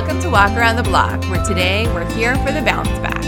Welcome to Walk Around the Block, where today we're here for the bounce back.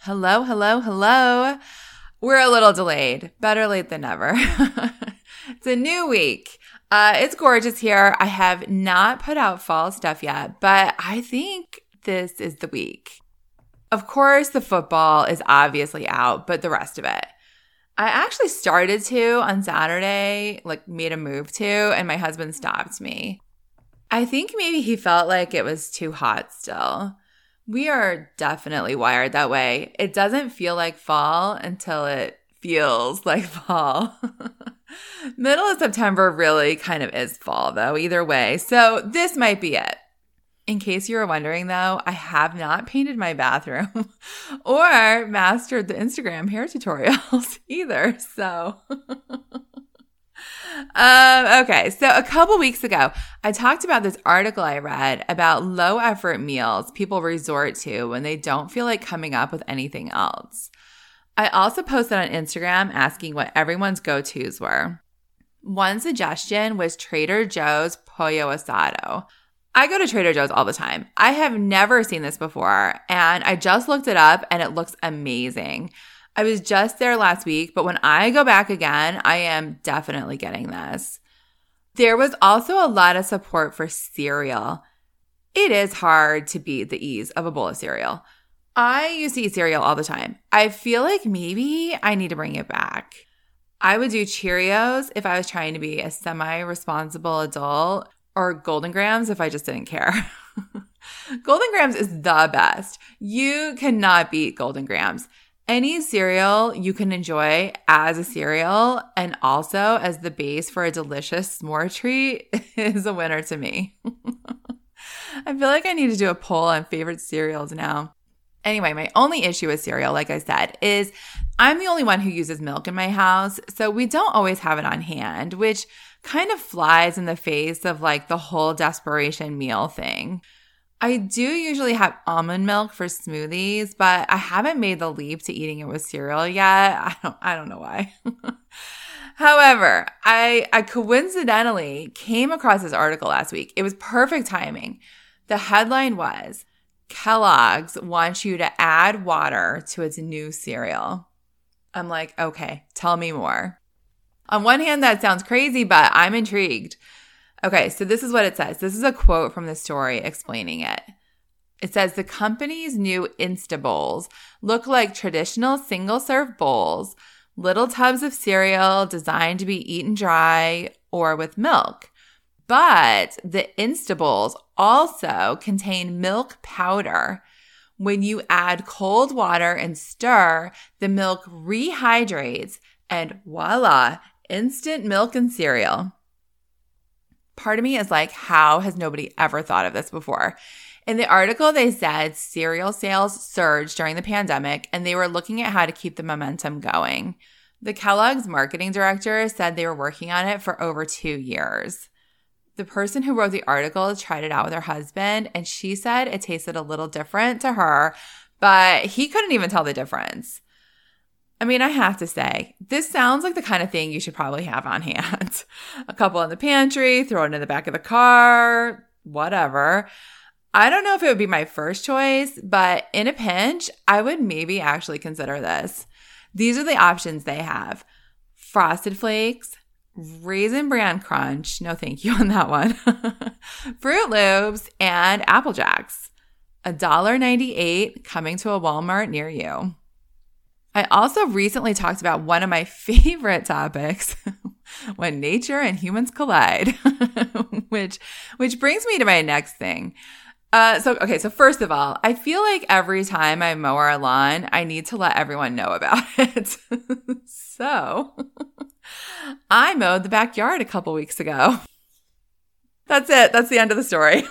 Hello, hello, hello. We're a little delayed. Better late than never. it's a new week. Uh, it's gorgeous here. I have not put out fall stuff yet, but I think this is the week. Of course, the football is obviously out, but the rest of it. I actually started to on Saturday, like made a move to, and my husband stopped me. I think maybe he felt like it was too hot still. We are definitely wired that way. It doesn't feel like fall until it feels like fall. Middle of September really kind of is fall, though, either way. So this might be it. In case you were wondering, though, I have not painted my bathroom or mastered the Instagram hair tutorials either. So. Um, okay, so a couple weeks ago, I talked about this article I read about low effort meals people resort to when they don't feel like coming up with anything else. I also posted on Instagram asking what everyone's go tos were. One suggestion was Trader Joe's Pollo Asado. I go to Trader Joe's all the time. I have never seen this before, and I just looked it up and it looks amazing. I was just there last week, but when I go back again, I am definitely getting this. There was also a lot of support for cereal. It is hard to beat the ease of a bowl of cereal. I used to eat cereal all the time. I feel like maybe I need to bring it back. I would do Cheerios if I was trying to be a semi responsible adult, or Golden Grahams if I just didn't care. Golden Grahams is the best. You cannot beat Golden Grahams. Any cereal you can enjoy as a cereal and also as the base for a delicious s'more treat is a winner to me. I feel like I need to do a poll on favorite cereals now. Anyway, my only issue with cereal, like I said, is I'm the only one who uses milk in my house. So we don't always have it on hand, which kind of flies in the face of like the whole desperation meal thing. I do usually have almond milk for smoothies, but I haven't made the leap to eating it with cereal yet. I don't I don't know why. However, I I coincidentally came across this article last week. It was perfect timing. The headline was Kellogg's wants you to add water to its new cereal. I'm like, okay, tell me more. On one hand, that sounds crazy, but I'm intrigued. Okay, so this is what it says. This is a quote from the story explaining it. It says the company's new Insta Bowls look like traditional single serve bowls, little tubs of cereal designed to be eaten dry or with milk. But the Instabowls also contain milk powder. When you add cold water and stir, the milk rehydrates and voila, instant milk and cereal. Part of me is like, how has nobody ever thought of this before? In the article, they said cereal sales surged during the pandemic and they were looking at how to keep the momentum going. The Kellogg's marketing director said they were working on it for over two years the person who wrote the article tried it out with her husband and she said it tasted a little different to her, but he couldn't even tell the difference. I mean, I have to say, this sounds like the kind of thing you should probably have on hand. a couple in the pantry, throw it in the back of the car, whatever. I don't know if it would be my first choice, but in a pinch, I would maybe actually consider this. These are the options they have frosted flakes, Raisin Bran Crunch, no thank you on that one. Froot Loops and Apple Jacks. $1.98 coming to a Walmart near you. I also recently talked about one of my favorite topics when nature and humans collide, which which brings me to my next thing. Uh, so okay, so first of all, I feel like every time I mow our lawn, I need to let everyone know about it. so I mowed the backyard a couple weeks ago. That's it. That's the end of the story.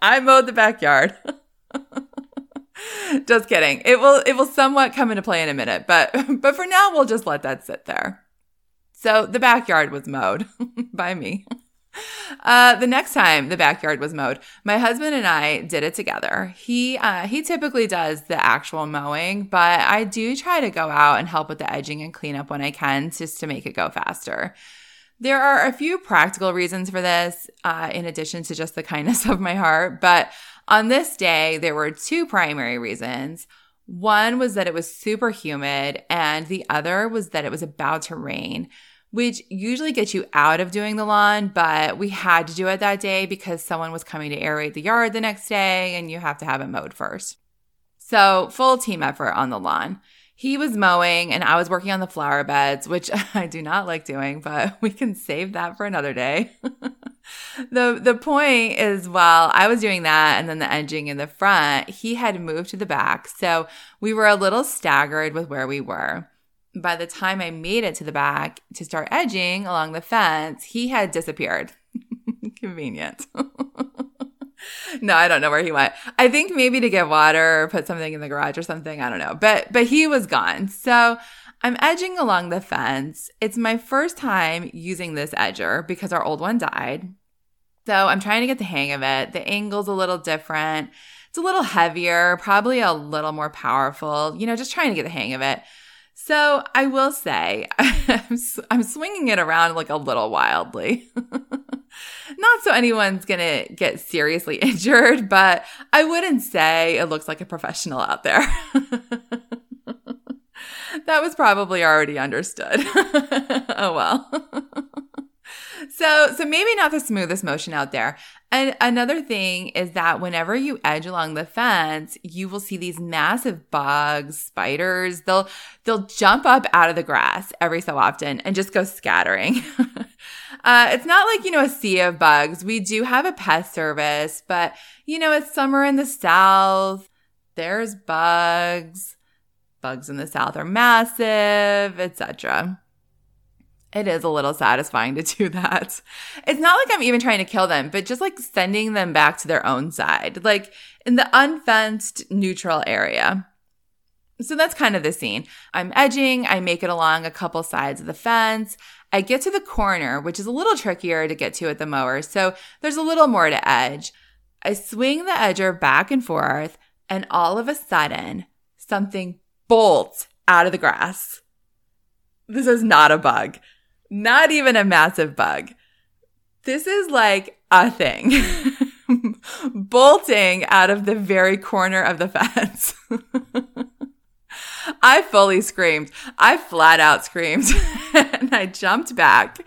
I mowed the backyard. just kidding. It will it will somewhat come into play in a minute, but but for now we'll just let that sit there. So the backyard was mowed by me. Uh, the next time the backyard was mowed, my husband and I did it together. He uh, he typically does the actual mowing, but I do try to go out and help with the edging and cleanup when I can, just to make it go faster. There are a few practical reasons for this, uh, in addition to just the kindness of my heart. But on this day, there were two primary reasons. One was that it was super humid, and the other was that it was about to rain which usually gets you out of doing the lawn, but we had to do it that day because someone was coming to aerate the yard the next day and you have to have it mowed first. So, full team effort on the lawn. He was mowing and I was working on the flower beds, which I do not like doing, but we can save that for another day. the the point is while I was doing that and then the edging in the front, he had moved to the back. So, we were a little staggered with where we were by the time I made it to the back to start edging along the fence, he had disappeared. Convenient. no, I don't know where he went. I think maybe to get water or put something in the garage or something. I don't know. But but he was gone. So I'm edging along the fence. It's my first time using this edger because our old one died. So I'm trying to get the hang of it. The angle's a little different. It's a little heavier, probably a little more powerful, you know, just trying to get the hang of it. So I will say, I'm, I'm swinging it around like a little wildly. Not so anyone's going to get seriously injured, but I wouldn't say it looks like a professional out there. that was probably already understood. oh well. so, so maybe not the smoothest motion out there. And another thing is that whenever you edge along the fence, you will see these massive bugs, spiders. They'll, they'll jump up out of the grass every so often and just go scattering. Uh, it's not like, you know, a sea of bugs. We do have a pest service, but you know, it's summer in the South. There's bugs. Bugs in the South are massive, etc it is a little satisfying to do that. It's not like I'm even trying to kill them, but just like sending them back to their own side, like in the unfenced neutral area. So that's kind of the scene. I'm edging, I make it along a couple sides of the fence. I get to the corner, which is a little trickier to get to at the mower. So there's a little more to edge. I swing the edger back and forth, and all of a sudden, something bolts out of the grass. This is not a bug not even a massive bug. This is like a thing bolting out of the very corner of the fence. I fully screamed. I flat out screamed and I jumped back.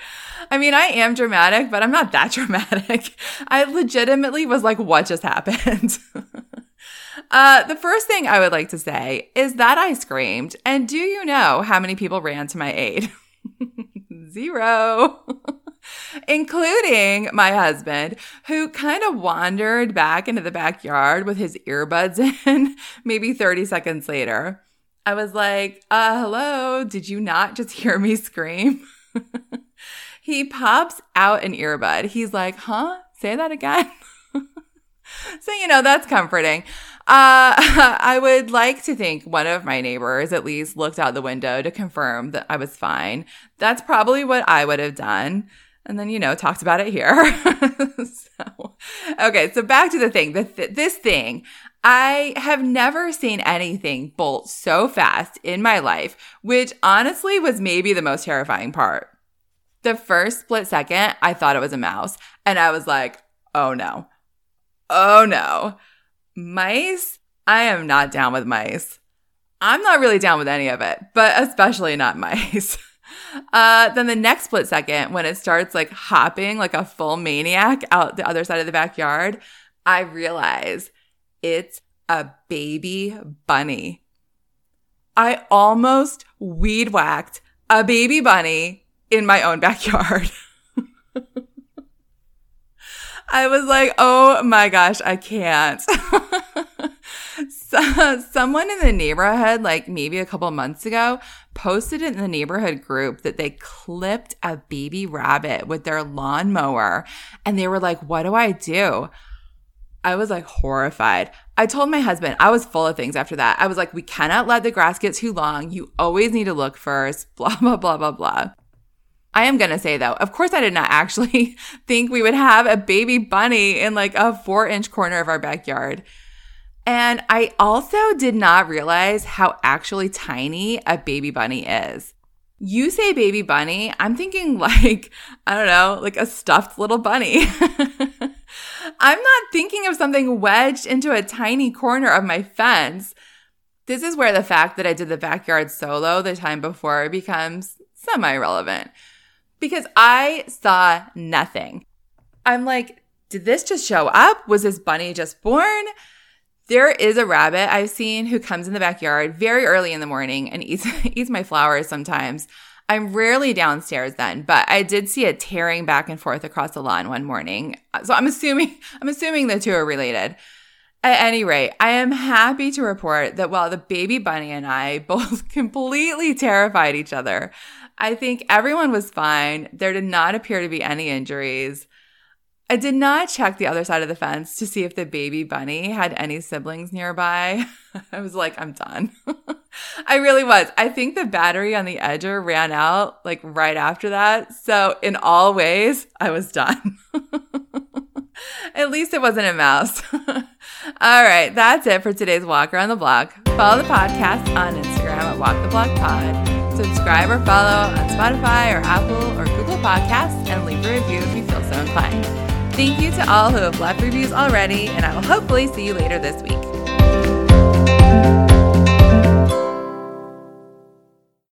I mean, I am dramatic, but I'm not that dramatic. I legitimately was like, what just happened? uh, the first thing I would like to say is that I screamed. And do you know how many people ran to my aid? zero. including my husband, who kind of wandered back into the backyard with his earbuds in maybe 30 seconds later. I was like, uh, hello, did you not just hear me scream? he pops out an earbud. He's like, huh? Say that again? so, you know, that's comforting. Uh, I would like to think one of my neighbors at least looked out the window to confirm that I was fine. That's probably what I would have done. And then, you know, talked about it here. so, okay. So back to the thing, the th- this thing, I have never seen anything bolt so fast in my life, which honestly was maybe the most terrifying part. The first split second, I thought it was a mouse and I was like, oh no. Oh no. Mice? I am not down with mice. I'm not really down with any of it, but especially not mice. Uh, then the next split second, when it starts like hopping like a full maniac out the other side of the backyard, I realize it's a baby bunny. I almost weed whacked a baby bunny in my own backyard. I was like, oh my gosh, I can't. so, someone in the neighborhood, like maybe a couple months ago, posted in the neighborhood group that they clipped a baby rabbit with their lawnmower. And they were like, what do I do? I was like horrified. I told my husband, I was full of things after that. I was like, we cannot let the grass get too long. You always need to look first, blah, blah, blah, blah, blah. I am going to say though, of course, I did not actually think we would have a baby bunny in like a four inch corner of our backyard. And I also did not realize how actually tiny a baby bunny is. You say baby bunny, I'm thinking like, I don't know, like a stuffed little bunny. I'm not thinking of something wedged into a tiny corner of my fence. This is where the fact that I did the backyard solo the time before becomes semi relevant because I saw nothing. I'm like, did this just show up? Was this bunny just born? There is a rabbit I've seen who comes in the backyard very early in the morning and eats eats my flowers sometimes. I'm rarely downstairs then, but I did see it tearing back and forth across the lawn one morning. So I'm assuming I'm assuming the two are related. At any rate, I am happy to report that while the baby bunny and I both completely terrified each other, I think everyone was fine. There did not appear to be any injuries. I did not check the other side of the fence to see if the baby bunny had any siblings nearby. I was like, I'm done. I really was. I think the battery on the edger ran out like right after that. So, in all ways, I was done. At least it wasn't a mouse. all right, that's it for today's Walk Around the Block. Follow the podcast on Instagram at Walk the Block Pod. Subscribe or follow on Spotify or Apple or Google Podcasts and leave a review if you feel so inclined. Thank you to all who have left reviews already, and I will hopefully see you later this week.